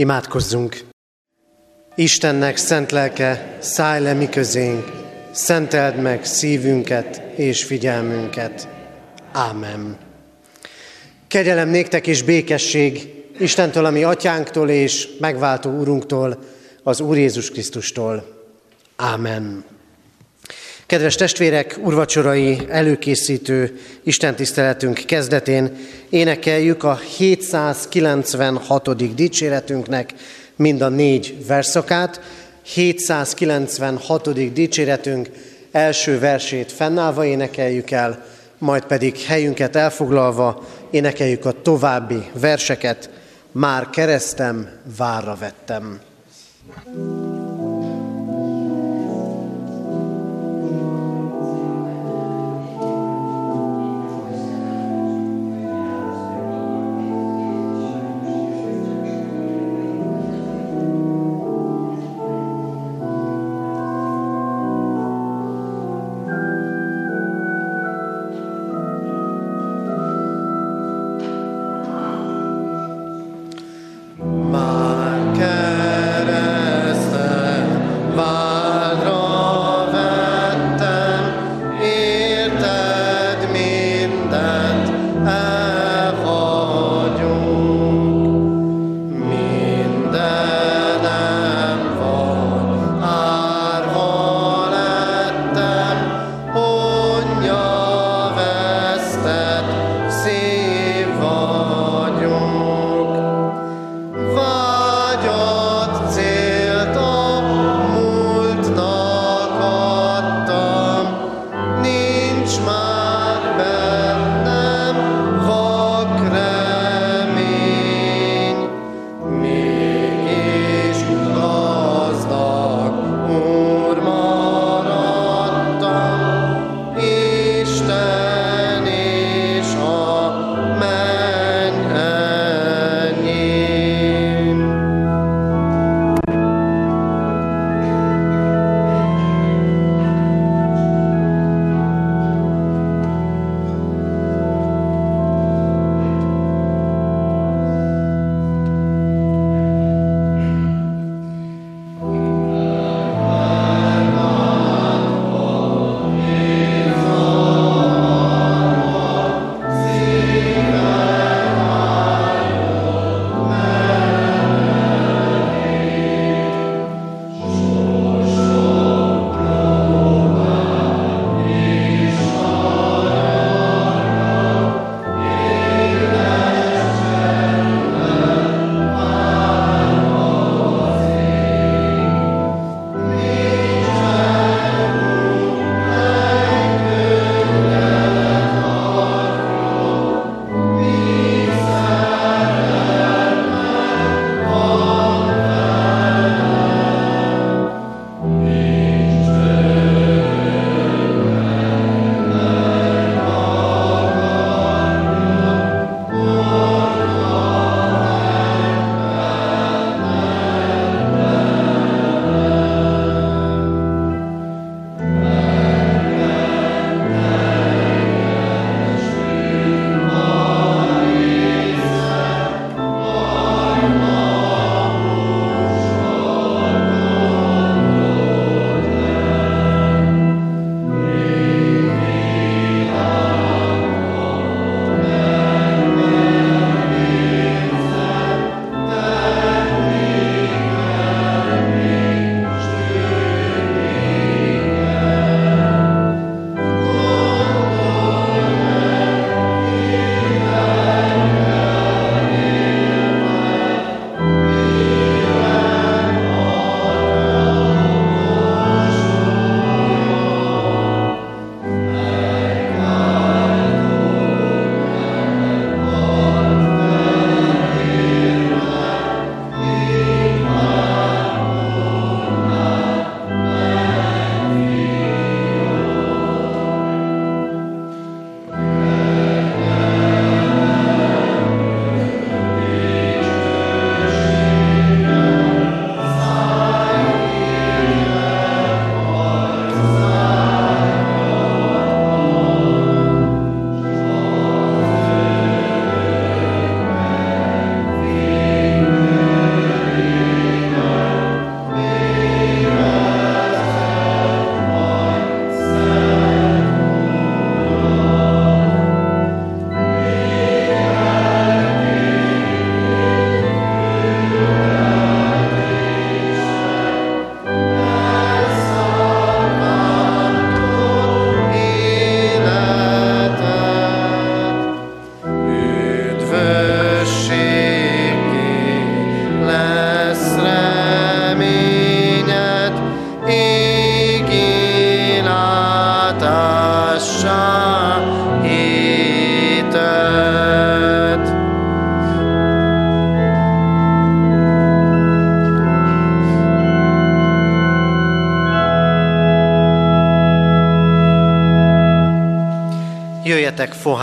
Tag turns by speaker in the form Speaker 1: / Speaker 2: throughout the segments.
Speaker 1: Imádkozzunk! Istennek szent lelke, szállj le mi közénk, szenteld meg szívünket és figyelmünket. Ámen. Kegyelem néktek és békesség Istentől, ami atyánktól és megváltó úrunktól, az Úr Jézus Krisztustól. Ámen. Kedves testvérek, urvacsorai előkészítő istentiszteletünk kezdetén énekeljük a 796. dicséretünknek mind a négy verszakát. 796. dicséretünk első versét fennállva énekeljük el, majd pedig helyünket elfoglalva énekeljük a további verseket. Már keresztem, várra vettem. thank you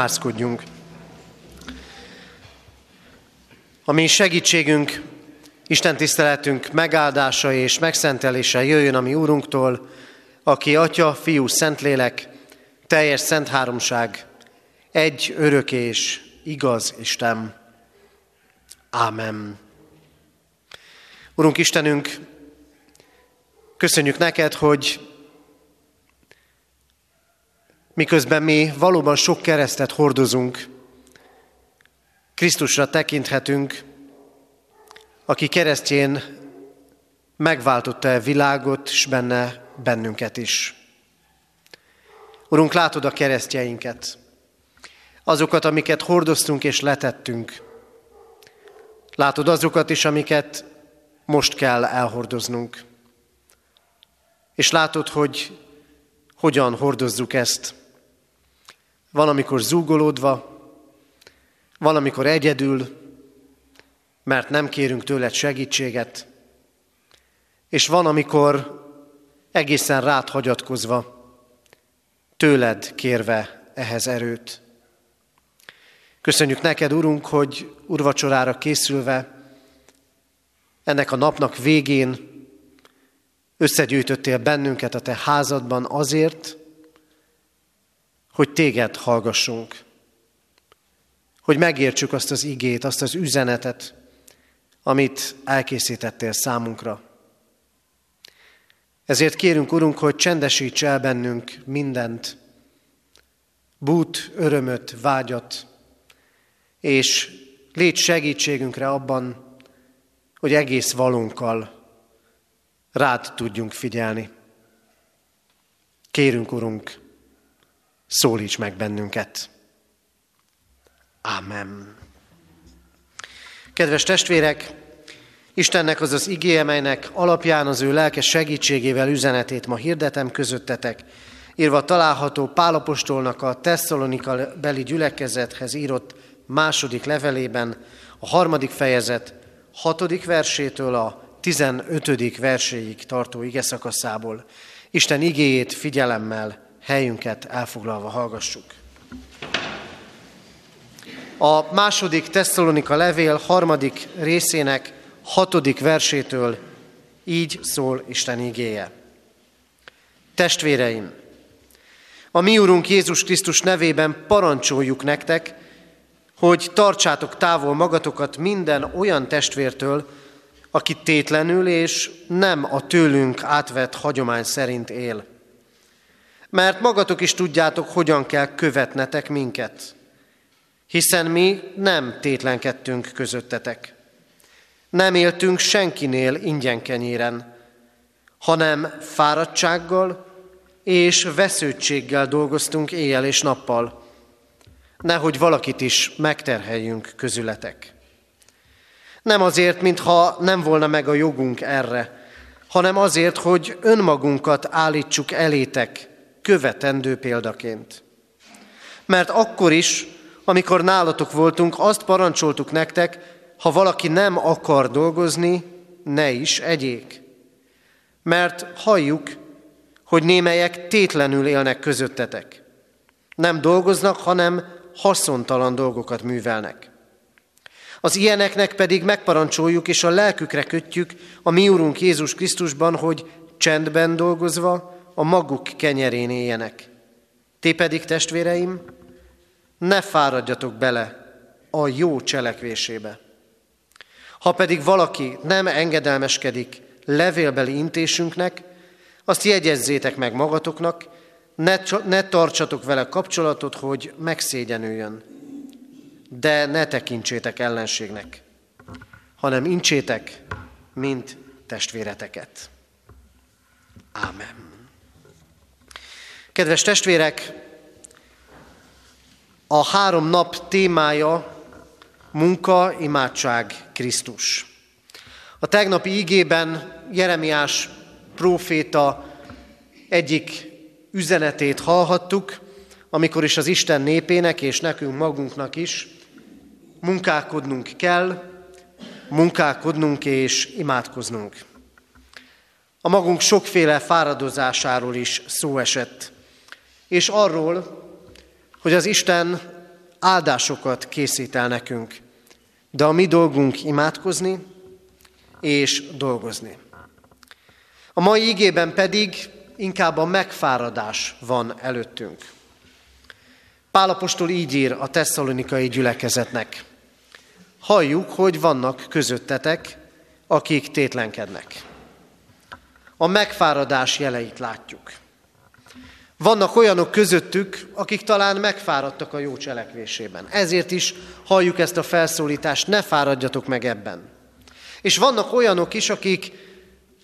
Speaker 1: fohászkodjunk. A mi segítségünk, Isten tiszteletünk megáldása és megszentelése jöjjön a mi Úrunktól, aki Atya, Fiú, Szentlélek, teljes szent háromság, egy örök és igaz Isten. Ámen. Urunk Istenünk, köszönjük neked, hogy miközben mi valóban sok keresztet hordozunk, Krisztusra tekinthetünk, aki keresztjén megváltotta a világot, és benne bennünket is. Urunk, látod a keresztjeinket, azokat, amiket hordoztunk és letettünk. Látod azokat is, amiket most kell elhordoznunk. És látod, hogy hogyan hordozzuk ezt. Van, amikor zúgolódva, van, amikor egyedül, mert nem kérünk tőled segítséget, és van, amikor egészen rád hagyatkozva, tőled kérve ehhez erőt. Köszönjük neked, Urunk, hogy urvacsorára készülve, ennek a napnak végén összegyűjtöttél bennünket a te házadban azért, hogy téged hallgassunk, hogy megértsük azt az igét, azt az üzenetet, amit elkészítettél számunkra. Ezért kérünk, Urunk, hogy csendesíts el bennünk mindent, bút, örömöt, vágyat, és légy segítségünkre abban, hogy egész valunkkal rád tudjunk figyelni. Kérünk, Urunk, szólíts meg bennünket. Amen. Kedves testvérek, Istennek az az igéje, melynek alapján az ő lelkes segítségével üzenetét ma hirdetem közöttetek, írva található Pálapostolnak a Tesszalonika beli gyülekezethez írott második levelében, a harmadik fejezet hatodik versétől a tizenötödik verséig tartó ige szakaszából. Isten igéjét figyelemmel, helyünket elfoglalva hallgassuk. A második Tesszalonika levél harmadik részének hatodik versétől így szól Isten igéje. Testvéreim, a mi Úrunk Jézus Krisztus nevében parancsoljuk nektek, hogy tartsátok távol magatokat minden olyan testvértől, aki tétlenül és nem a tőlünk átvett hagyomány szerint él. Mert magatok is tudjátok, hogyan kell követnetek minket, hiszen mi nem tétlenkedtünk közöttetek. Nem éltünk senkinél ingyen kenyéren, hanem fáradtsággal és vesződtséggel dolgoztunk éjjel és nappal, nehogy valakit is megterheljünk közületek. Nem azért, mintha nem volna meg a jogunk erre, hanem azért, hogy önmagunkat állítsuk elétek követendő példaként. Mert akkor is, amikor nálatok voltunk, azt parancsoltuk nektek, ha valaki nem akar dolgozni, ne is egyék. Mert halljuk, hogy némelyek tétlenül élnek közöttetek. Nem dolgoznak, hanem haszontalan dolgokat művelnek. Az ilyeneknek pedig megparancsoljuk és a lelkükre kötjük a mi Úrunk Jézus Krisztusban, hogy csendben dolgozva a maguk kenyerén éljenek. Ti pedig, testvéreim, ne fáradjatok bele a jó cselekvésébe. Ha pedig valaki nem engedelmeskedik levélbeli intésünknek, azt jegyezzétek meg magatoknak, ne, ne tartsatok vele kapcsolatot, hogy megszégyenüljön. De ne tekintsétek ellenségnek, hanem incsétek, mint testvéreteket. Ámen. Kedves testvérek, a három nap témája munka, imádság, Krisztus. A tegnapi ígében Jeremiás próféta egyik üzenetét hallhattuk, amikor is az Isten népének és nekünk magunknak is munkálkodnunk kell, munkálkodnunk és imádkoznunk. A magunk sokféle fáradozásáról is szó esett, és arról, hogy az Isten áldásokat készít el nekünk, de a mi dolgunk imádkozni és dolgozni. A mai igében pedig inkább a megfáradás van előttünk. Pálapostól így ír a tesszalonikai gyülekezetnek. Halljuk, hogy vannak közöttetek, akik tétlenkednek. A megfáradás jeleit látjuk. Vannak olyanok közöttük, akik talán megfáradtak a jó cselekvésében. Ezért is halljuk ezt a felszólítást, ne fáradjatok meg ebben. És vannak olyanok is, akik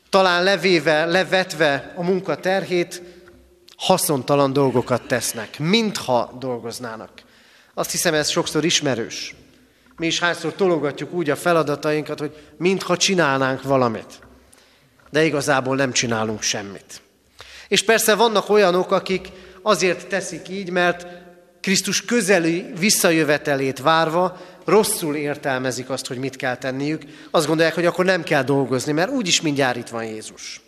Speaker 1: talán levéve, levetve a munka terhét, haszontalan dolgokat tesznek, mintha dolgoznának. Azt hiszem, ez sokszor ismerős. Mi is hányszor tologatjuk úgy a feladatainkat, hogy mintha csinálnánk valamit. De igazából nem csinálunk semmit. És persze vannak olyanok, akik azért teszik így, mert Krisztus közeli visszajövetelét várva rosszul értelmezik azt, hogy mit kell tenniük. Azt gondolják, hogy akkor nem kell dolgozni, mert úgyis mindjárt itt van Jézus.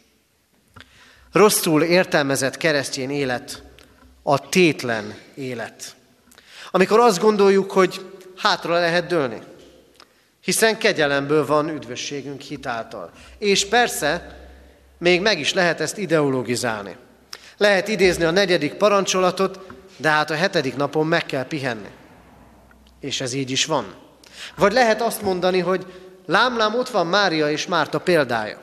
Speaker 1: Rosszul értelmezett keresztény élet a tétlen élet. Amikor azt gondoljuk, hogy hátra lehet dőlni, hiszen kegyelemből van üdvösségünk hitáltal. És persze, még meg is lehet ezt ideologizálni. Lehet idézni a negyedik parancsolatot, de hát a hetedik napon meg kell pihenni. És ez így is van. Vagy lehet azt mondani, hogy lámlám ott van Mária és Márta példája.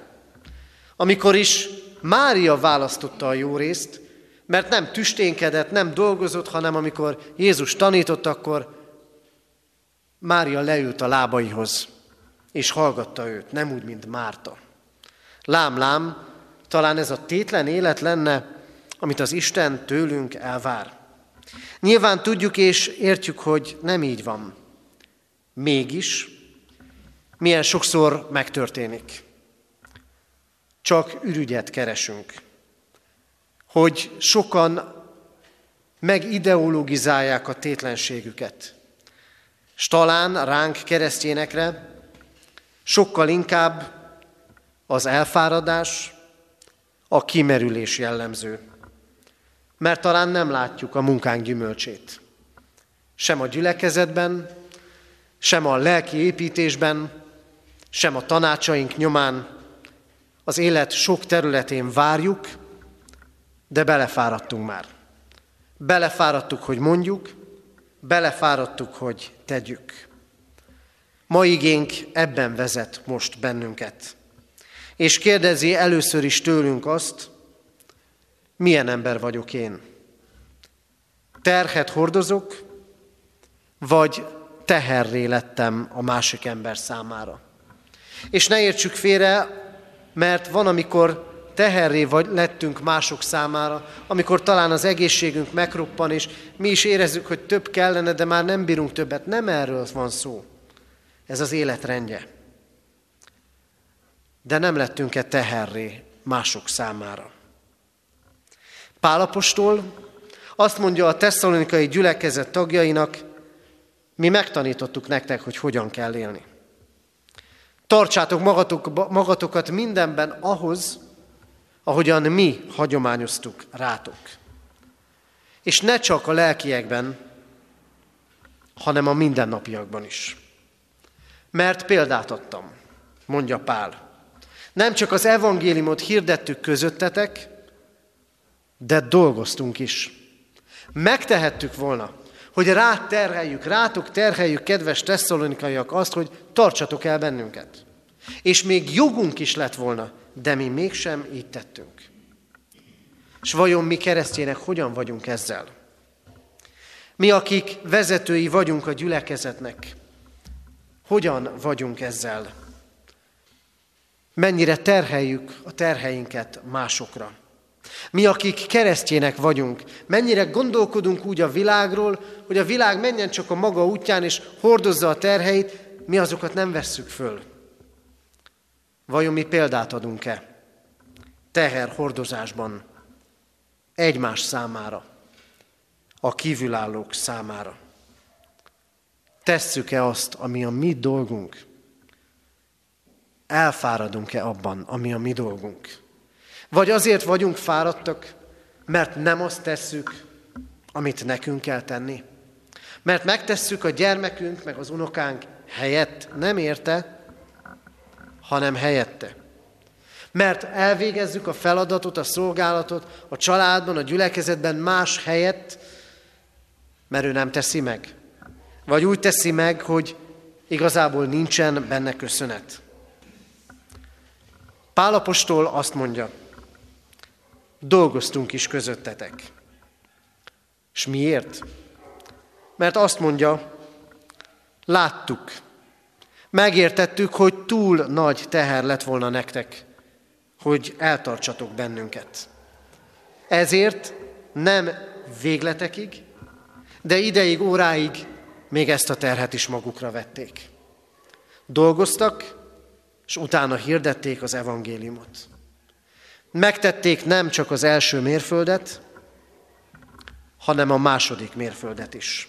Speaker 1: Amikor is Mária választotta a jó részt, mert nem tüsténkedett, nem dolgozott, hanem amikor Jézus tanított, akkor Mária leült a lábaihoz, és hallgatta őt, nem úgy, mint Márta. Lám, lám, talán ez a tétlen élet lenne, amit az Isten tőlünk elvár. Nyilván tudjuk és értjük, hogy nem így van. Mégis, milyen sokszor megtörténik. Csak ürügyet keresünk. Hogy sokan megideologizálják a tétlenségüket. S talán ránk keresztényekre sokkal inkább az elfáradás, a kimerülés jellemző. Mert talán nem látjuk a munkánk gyümölcsét. Sem a gyülekezetben, sem a lelki építésben, sem a tanácsaink nyomán. Az élet sok területén várjuk, de belefáradtunk már. Belefáradtuk, hogy mondjuk, belefáradtuk, hogy tegyük. Ma igénk ebben vezet most bennünket és kérdezi először is tőlünk azt, milyen ember vagyok én. Terhet hordozok, vagy teherré lettem a másik ember számára. És ne értsük félre, mert van, amikor teherré vagy lettünk mások számára, amikor talán az egészségünk megroppan, és mi is érezzük, hogy több kellene, de már nem bírunk többet. Nem erről van szó. Ez az életrendje de nem lettünk-e teherré mások számára. Pálapostól azt mondja a tesszalonikai gyülekezet tagjainak, mi megtanítottuk nektek, hogy hogyan kell élni. Tartsátok magatok, magatokat mindenben ahhoz, ahogyan mi hagyományoztuk rátok. És ne csak a lelkiekben, hanem a mindennapiakban is. Mert példát adtam, mondja Pál. Nem csak az evangéliumot hirdettük közöttetek, de dolgoztunk is. Megtehettük volna, hogy rá terheljük, rátok terheljük, kedves tesszalonikaiak, azt, hogy tartsatok el bennünket. És még jogunk is lett volna, de mi mégsem így tettünk. És vajon mi keresztjének hogyan vagyunk ezzel? Mi, akik vezetői vagyunk a gyülekezetnek, hogyan vagyunk ezzel? Mennyire terheljük a terheinket másokra. Mi, akik keresztjének vagyunk, mennyire gondolkodunk úgy a világról, hogy a világ menjen csak a maga útján és hordozza a terheit, mi azokat nem vesszük föl. Vajon mi példát adunk-e? Teher hordozásban egymás számára, a kívülállók számára. Tesszük-e azt, ami a mi dolgunk? Elfáradunk-e abban, ami a mi dolgunk. Vagy azért vagyunk fáradtak, mert nem azt tesszük, amit nekünk kell tenni. Mert megtesszük a gyermekünk, meg az unokánk helyett, nem érte, hanem helyette. Mert elvégezzük a feladatot, a szolgálatot a családban, a gyülekezetben más helyett, mert ő nem teszi meg. Vagy úgy teszi meg, hogy igazából nincsen benne köszönet. Pálapostól azt mondja, dolgoztunk is közöttetek. És miért? Mert azt mondja, láttuk, megértettük, hogy túl nagy teher lett volna nektek, hogy eltartsatok bennünket. Ezért nem végletekig, de ideig, óráig még ezt a terhet is magukra vették. Dolgoztak, és utána hirdették az evangéliumot. Megtették nem csak az első mérföldet, hanem a második mérföldet is.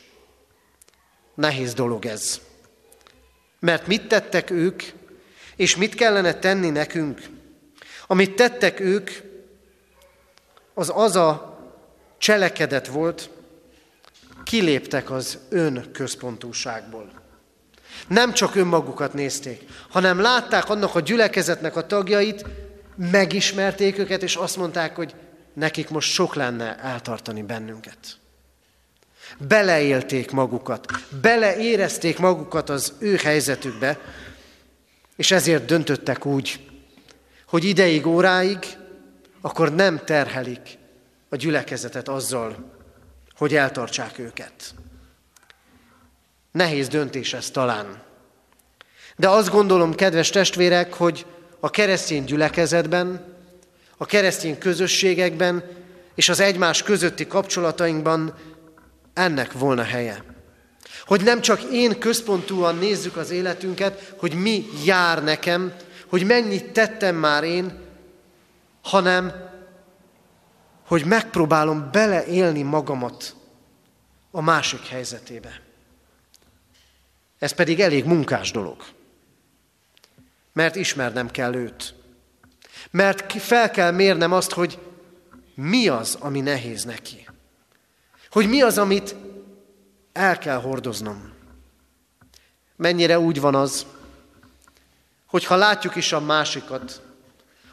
Speaker 1: Nehéz dolog ez. Mert mit tettek ők, és mit kellene tenni nekünk? Amit tettek ők, az az a cselekedet volt, kiléptek az ön központúságból. Nem csak önmagukat nézték, hanem látták annak a gyülekezetnek a tagjait, megismerték őket, és azt mondták, hogy nekik most sok lenne eltartani bennünket. Beleélték magukat, beleérezték magukat az ő helyzetükbe, és ezért döntöttek úgy, hogy ideig, óráig, akkor nem terhelik a gyülekezetet azzal, hogy eltartsák őket. Nehéz döntés ez talán. De azt gondolom, kedves testvérek, hogy a keresztény gyülekezetben, a keresztény közösségekben és az egymás közötti kapcsolatainkban ennek volna helye. Hogy nem csak én központúan nézzük az életünket, hogy mi jár nekem, hogy mennyit tettem már én, hanem hogy megpróbálom beleélni magamat a másik helyzetébe. Ez pedig elég munkás dolog. Mert ismernem kell őt. Mert fel kell mérnem azt, hogy mi az, ami nehéz neki. Hogy mi az, amit el kell hordoznom. Mennyire úgy van az, hogy ha látjuk is a másikat,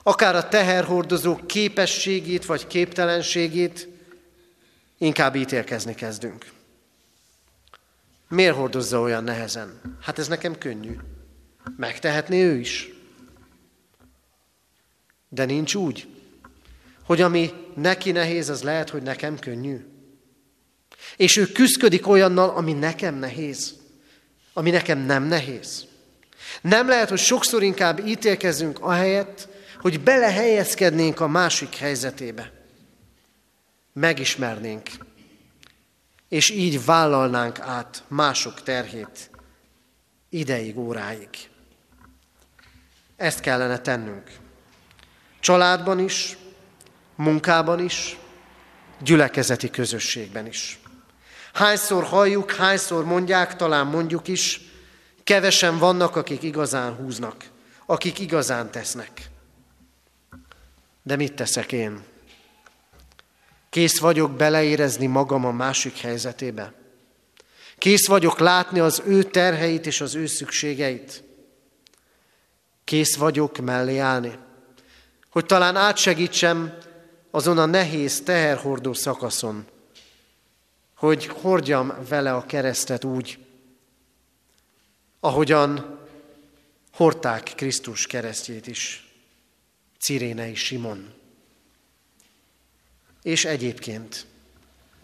Speaker 1: akár a teherhordozó képességét vagy képtelenségét, inkább ítélkezni kezdünk. Miért hordozza olyan nehezen? Hát ez nekem könnyű. Megtehetné ő is. De nincs úgy, hogy ami neki nehéz, az lehet, hogy nekem könnyű. És ő küzdködik olyannal, ami nekem nehéz, ami nekem nem nehéz. Nem lehet, hogy sokszor inkább ítélkezünk ahelyett, hogy belehelyezkednénk a másik helyzetébe. Megismernénk, és így vállalnánk át mások terhét ideig, óráig. Ezt kellene tennünk. Családban is, munkában is, gyülekezeti közösségben is. Hányszor halljuk, hányszor mondják, talán mondjuk is, kevesen vannak, akik igazán húznak, akik igazán tesznek. De mit teszek én? Kész vagyok beleérezni magam a másik helyzetébe. Kész vagyok látni az ő terheit és az ő szükségeit. Kész vagyok mellé állni, hogy talán átsegítsem azon a nehéz teherhordó szakaszon, hogy hordjam vele a keresztet úgy, ahogyan hordták Krisztus keresztjét is, Cirénei Simon. És egyébként,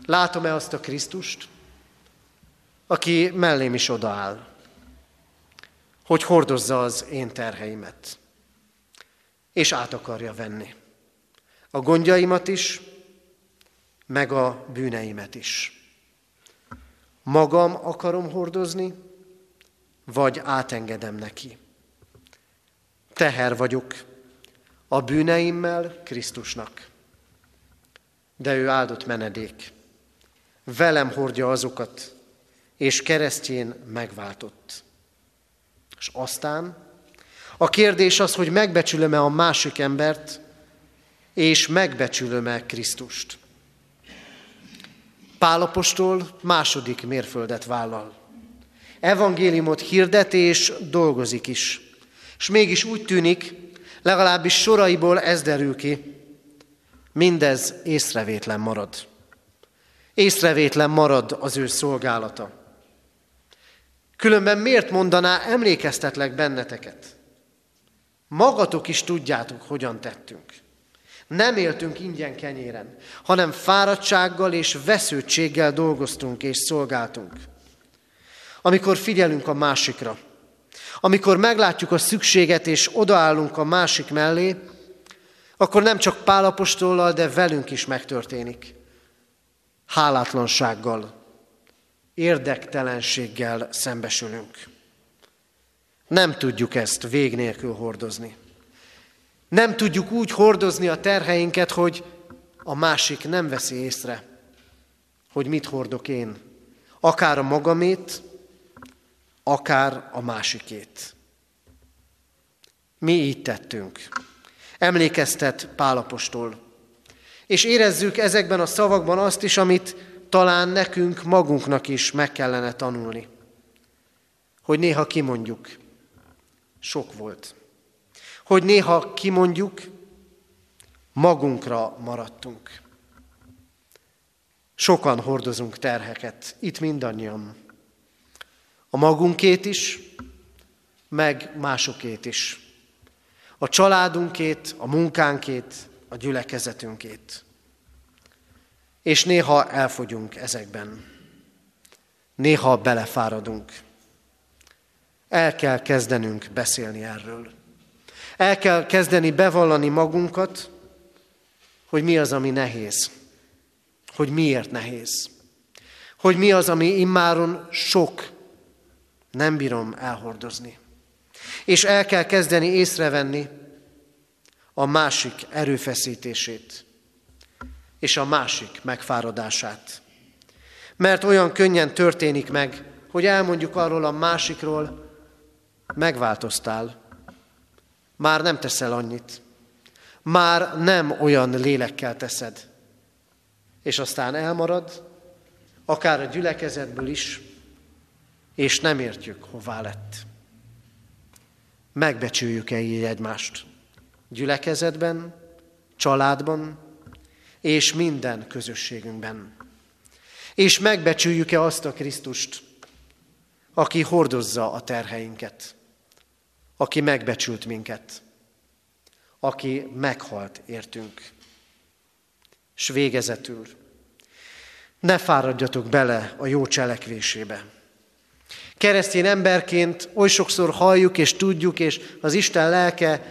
Speaker 1: látom-e azt a Krisztust, aki mellém is odaáll, hogy hordozza az én terheimet, és át akarja venni. A gondjaimat is, meg a bűneimet is. Magam akarom hordozni, vagy átengedem neki. Teher vagyok a bűneimmel Krisztusnak de ő áldott menedék. Velem hordja azokat, és keresztjén megváltott. És aztán a kérdés az, hogy megbecsülöm-e a másik embert, és megbecsülöm-e Krisztust. Pálapostól második mérföldet vállal. Evangéliumot hirdet és dolgozik is. És mégis úgy tűnik, legalábbis soraiból ez derül ki, mindez észrevétlen marad. Észrevétlen marad az ő szolgálata. Különben miért mondaná, emlékeztetlek benneteket? Magatok is tudjátok, hogyan tettünk. Nem éltünk ingyen kenyéren, hanem fáradtsággal és vesződtséggel dolgoztunk és szolgáltunk. Amikor figyelünk a másikra, amikor meglátjuk a szükséget és odaállunk a másik mellé, akkor nem csak Pálapostollal, de velünk is megtörténik. Hálátlansággal, érdektelenséggel szembesülünk. Nem tudjuk ezt vég nélkül hordozni. Nem tudjuk úgy hordozni a terheinket, hogy a másik nem veszi észre, hogy mit hordok én. Akár a magamét, akár a másikét. Mi így tettünk. Emlékeztet Pálapostól. És érezzük ezekben a szavakban azt is, amit talán nekünk magunknak is meg kellene tanulni. Hogy néha kimondjuk, sok volt. Hogy néha kimondjuk, magunkra maradtunk. Sokan hordozunk terheket, itt mindannyian. A magunkét is, meg másokét is. A családunkét, a munkánkét, a gyülekezetünkét. És néha elfogyunk ezekben. Néha belefáradunk. El kell kezdenünk beszélni erről. El kell kezdeni bevallani magunkat, hogy mi az, ami nehéz. Hogy miért nehéz. Hogy mi az, ami immáron sok, nem bírom elhordozni. És el kell kezdeni észrevenni a másik erőfeszítését, és a másik megfáradását. Mert olyan könnyen történik meg, hogy elmondjuk arról a másikról, megváltoztál, már nem teszel annyit, már nem olyan lélekkel teszed, és aztán elmarad, akár a gyülekezetből is, és nem értjük, hová lett. Megbecsüljük-e így egymást? Gyülekezetben, családban, és minden közösségünkben. És megbecsüljük-e azt a Krisztust, aki hordozza a terheinket, aki megbecsült minket, aki meghalt értünk. S végezetül, ne fáradjatok bele a jó cselekvésébe. Keresztény emberként oly sokszor halljuk és tudjuk, és az Isten lelke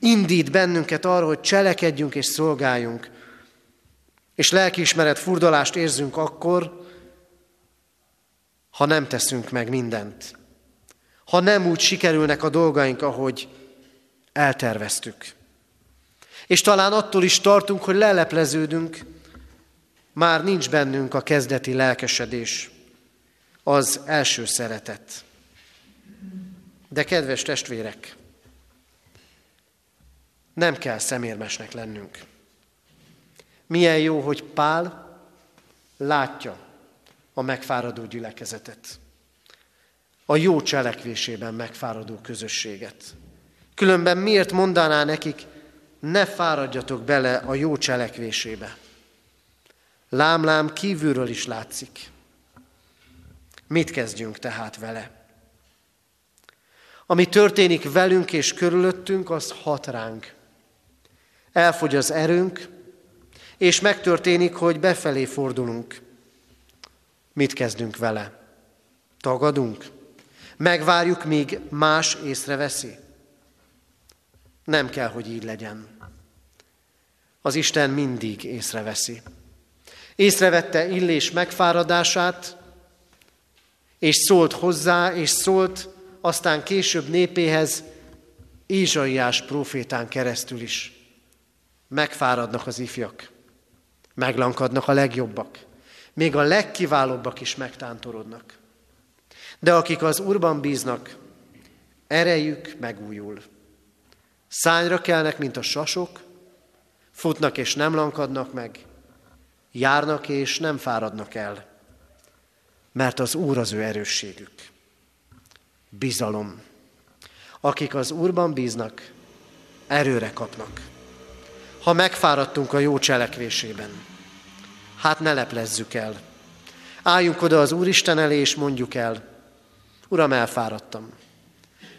Speaker 1: indít bennünket arra, hogy cselekedjünk és szolgáljunk. És lelkiismeret furdalást érzünk akkor, ha nem teszünk meg mindent. Ha nem úgy sikerülnek a dolgaink, ahogy elterveztük. És talán attól is tartunk, hogy lelepleződünk, már nincs bennünk a kezdeti lelkesedés, az első szeretet. De kedves testvérek, nem kell szemérmesnek lennünk. Milyen jó, hogy Pál látja a megfáradó gyülekezetet, a jó cselekvésében megfáradó közösséget. Különben miért mondaná nekik, ne fáradjatok bele a jó cselekvésébe? Lámlám kívülről is látszik. Mit kezdjünk tehát vele? Ami történik velünk és körülöttünk, az hat ránk. Elfogy az erőnk, és megtörténik, hogy befelé fordulunk. Mit kezdünk vele? Tagadunk? Megvárjuk, míg más észreveszi? Nem kell, hogy így legyen. Az Isten mindig észreveszi. Észrevette Illés megfáradását, és szólt hozzá, és szólt aztán később népéhez Ézsaiás profétán keresztül is. Megfáradnak az ifjak, meglankadnak a legjobbak, még a legkiválóbbak is megtántorodnak. De akik az Úrban bíznak, erejük megújul. Szányra kelnek, mint a sasok, futnak és nem lankadnak meg, Járnak és nem fáradnak el, mert az Úr az ő erősségük. Bizalom. Akik az Úrban bíznak, erőre kapnak. Ha megfáradtunk a jó cselekvésében, hát ne leplezzük el. Álljunk oda az Úristen elé, és mondjuk el, Uram, elfáradtam,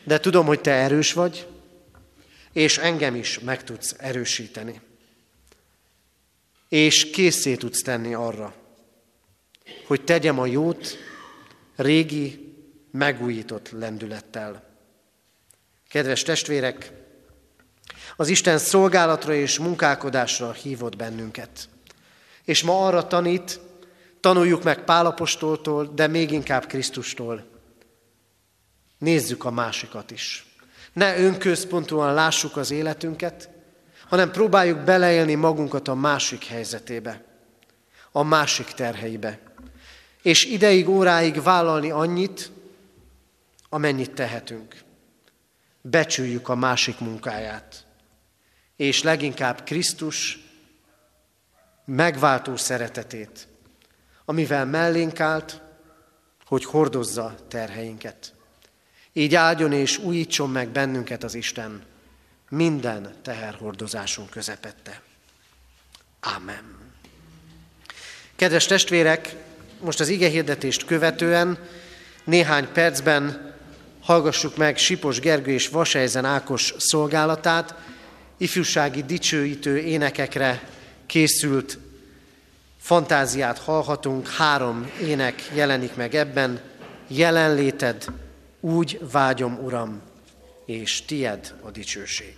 Speaker 1: de tudom, hogy Te erős vagy, és engem is meg tudsz erősíteni. És készé tudsz tenni arra, hogy tegyem a jót régi, megújított lendülettel. Kedves testvérek, az Isten szolgálatra és munkálkodásra hívott bennünket. És ma arra tanít, tanuljuk meg Pálapostoltól, de még inkább Krisztustól. Nézzük a másikat is. Ne önközpontúan lássuk az életünket, hanem próbáljuk beleélni magunkat a másik helyzetébe, a másik terheibe. És ideig, óráig vállalni annyit, amennyit tehetünk. Becsüljük a másik munkáját. És leginkább Krisztus megváltó szeretetét, amivel mellénk állt, hogy hordozza terheinket. Így áldjon és újítson meg bennünket az Isten minden teherhordozásunk közepette. Amen. Kedves testvérek, most az ige hirdetést követően néhány percben hallgassuk meg Sipos Gergő és Vasejzen Ákos szolgálatát, ifjúsági dicsőítő énekekre készült fantáziát hallhatunk, három ének jelenik meg ebben, jelenléted, úgy vágyom, Uram, és tied a dicsőség.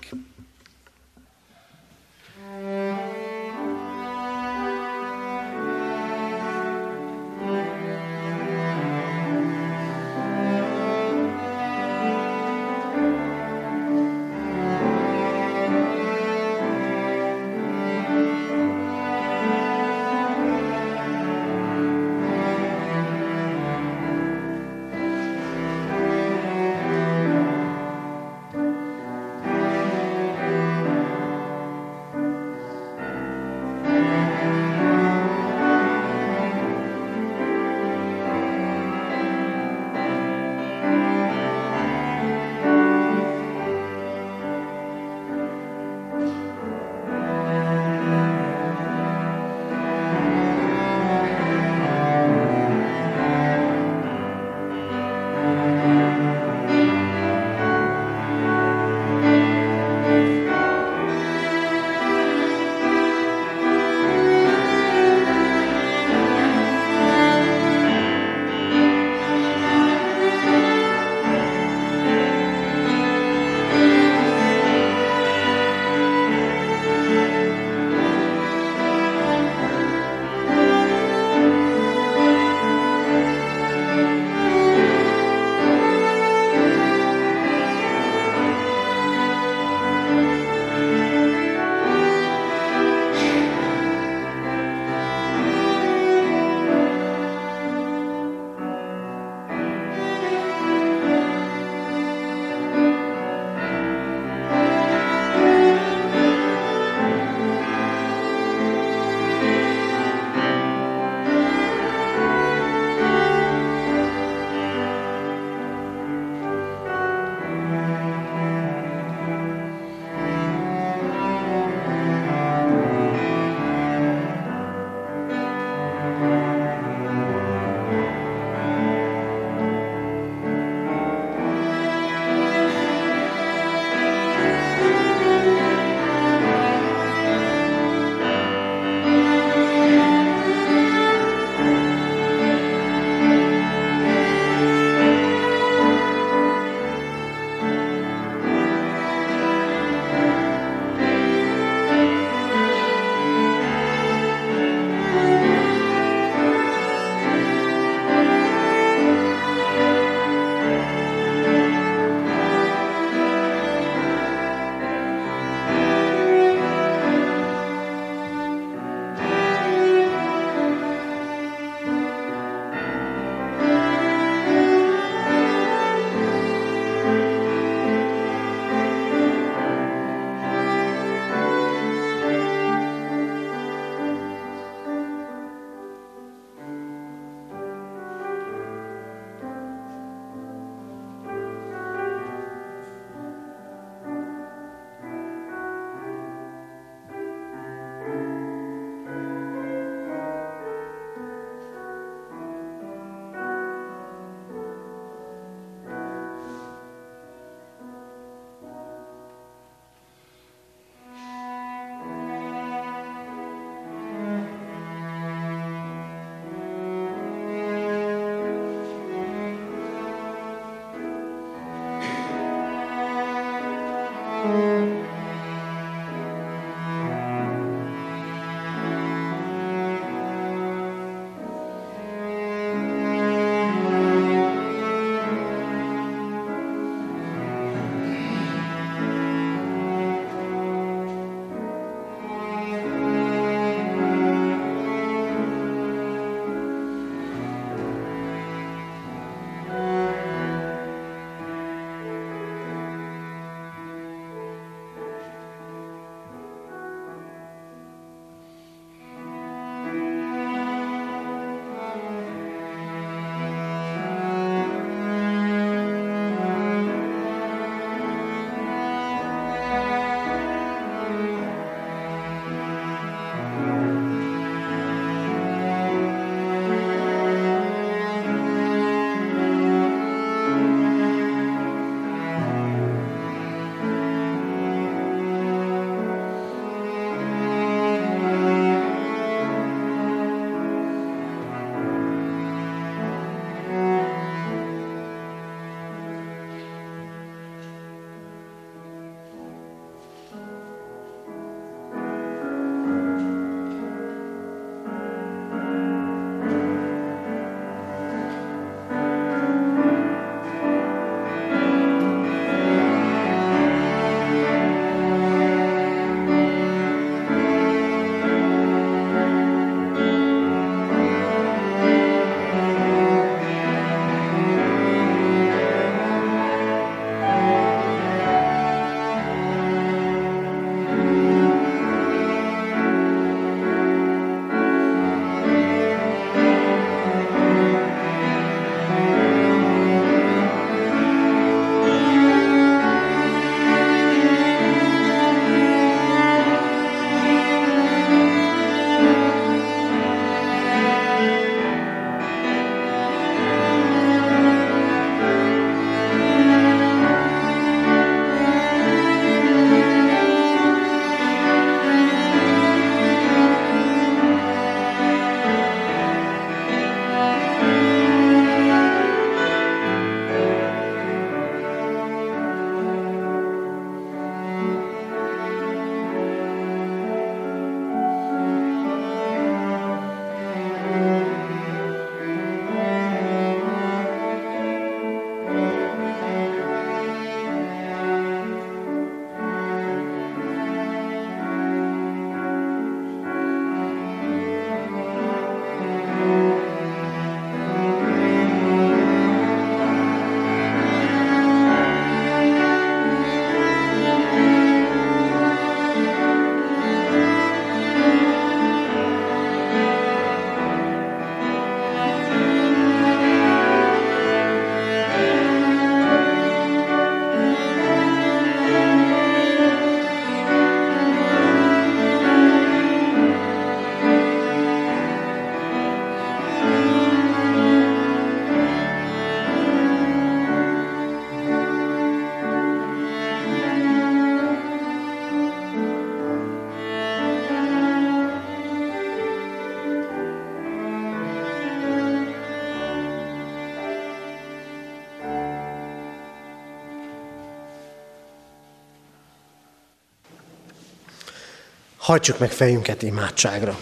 Speaker 1: Hajtsuk meg fejünket imádságra.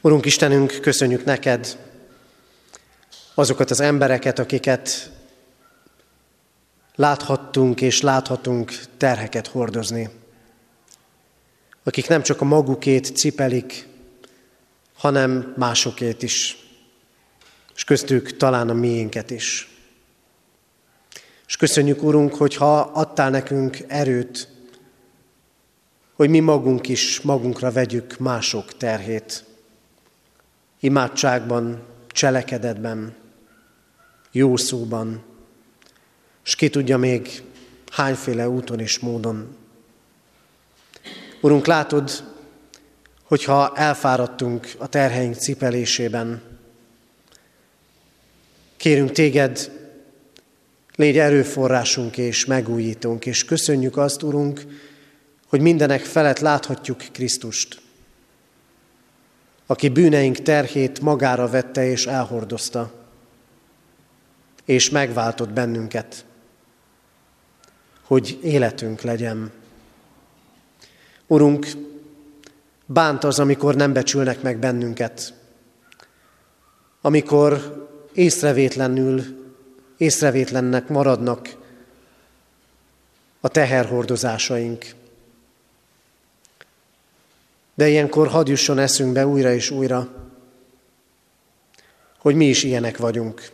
Speaker 1: Urunk Istenünk, köszönjük neked azokat az embereket, akiket láthattunk és láthatunk terheket hordozni. Akik nem csak a magukét cipelik, hanem másokét is, és köztük talán a miénket is. És köszönjük, Urunk, hogyha adtál nekünk erőt, hogy mi magunk is magunkra vegyük mások terhét. Imádságban, cselekedetben, jó szóban, és ki tudja még hányféle úton és módon. Urunk, látod, hogyha elfáradtunk a terheink cipelésében, kérünk téged, Légy erőforrásunk és megújítunk, és köszönjük azt, Urunk, hogy mindenek felett láthatjuk Krisztust, aki bűneink terhét magára vette és elhordozta, és megváltott bennünket, hogy életünk legyen. Urunk, bánt az, amikor nem becsülnek meg bennünket, amikor észrevétlenül észrevétlennek maradnak a teherhordozásaink. De ilyenkor hadd jusson eszünkbe újra és újra, hogy mi is ilyenek vagyunk.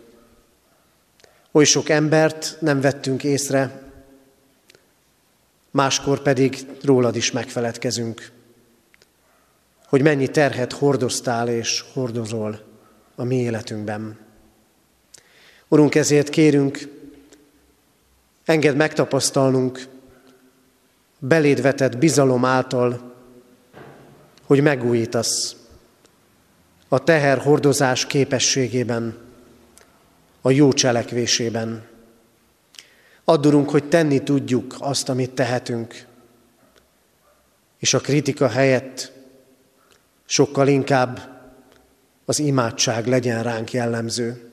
Speaker 1: Oly sok embert nem vettünk észre, máskor pedig rólad is megfeledkezünk, hogy mennyi terhet hordoztál és hordozol a mi életünkben. Urunk, ezért kérünk, engedd megtapasztalnunk beléd vetett bizalom által, hogy megújítasz a teher hordozás képességében, a jó cselekvésében. Addurunk, hogy tenni tudjuk azt, amit tehetünk, és a kritika helyett sokkal inkább az imádság legyen ránk jellemző.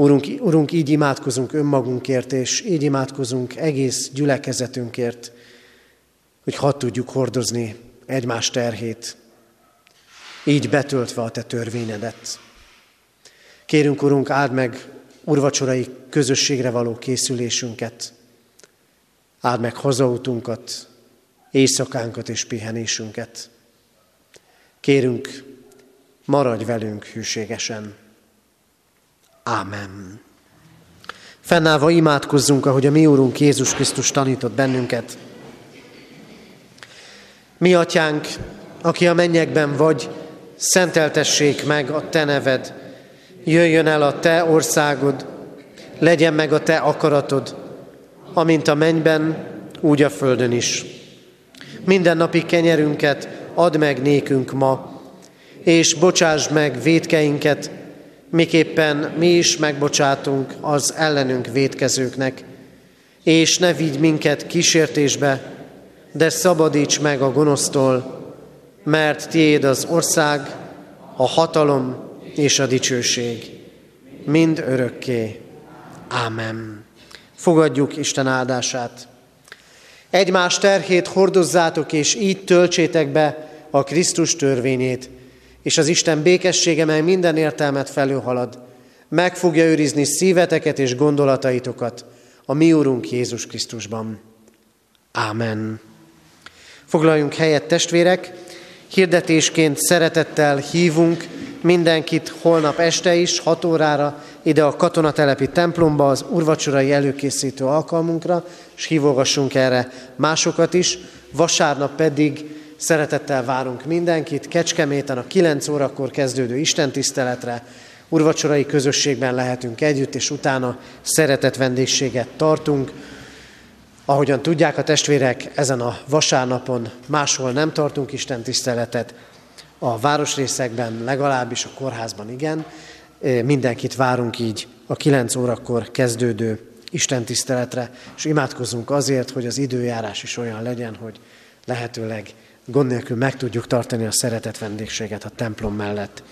Speaker 1: Urunk, Urunk, így imádkozunk önmagunkért, és így imádkozunk egész gyülekezetünkért, hogy hadd tudjuk hordozni egymás terhét, így betöltve a Te törvényedet. Kérünk, Urunk, áld meg urvacsorai közösségre való készülésünket, áld meg hazautunkat, éjszakánkat és pihenésünket. Kérünk, maradj velünk hűségesen. Ámen. Fennállva imádkozzunk, ahogy a mi Úrunk Jézus Krisztus tanított bennünket. Mi atyánk, aki a mennyekben vagy, szenteltessék meg a te neved, jöjjön el a te országod, legyen meg a te akaratod, amint a mennyben, úgy a földön is. Minden napi kenyerünket add meg nékünk ma, és bocsásd meg védkeinket, miképpen mi is megbocsátunk az ellenünk védkezőknek, és ne vigy minket kísértésbe, de szabadíts meg a gonosztól, mert tiéd az ország, a hatalom és a dicsőség, mind örökké. Ámen. Fogadjuk Isten áldását. Egymás terhét hordozzátok, és így töltsétek be a Krisztus törvényét, és az Isten békessége, mely minden értelmet felülhalad, meg fogja őrizni szíveteket és gondolataitokat a mi Úrunk Jézus Krisztusban. Ámen. Foglaljunk helyet, testvérek! Hirdetésként szeretettel hívunk mindenkit holnap este is, 6 órára ide a katonatelepi templomba, az urvacsorai előkészítő alkalmunkra, és hívogassunk erre másokat is. Vasárnap pedig Szeretettel várunk mindenkit Kecskeméten a 9 órakor kezdődő istentiszteletre, urvacsorai közösségben lehetünk együtt, és utána szeretett vendégséget tartunk. Ahogyan tudják a testvérek, ezen a vasárnapon máshol nem tartunk istentiszteletet, a városrészekben legalábbis, a kórházban igen. Mindenkit várunk így a 9 órakor kezdődő istentiszteletre, és imádkozunk azért, hogy az időjárás is olyan legyen, hogy lehetőleg gond nélkül meg tudjuk tartani a szeretet vendégséget a templom mellett.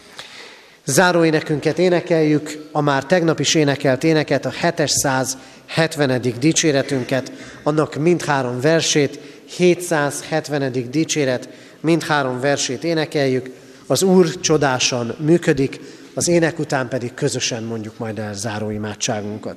Speaker 1: Záró énekünket énekeljük, a már tegnap is énekelt éneket, a 770. dicséretünket, annak mindhárom versét, 770. dicséret, mindhárom versét énekeljük. Az Úr csodásan működik, az ének után pedig közösen mondjuk majd el záró imádságunkat.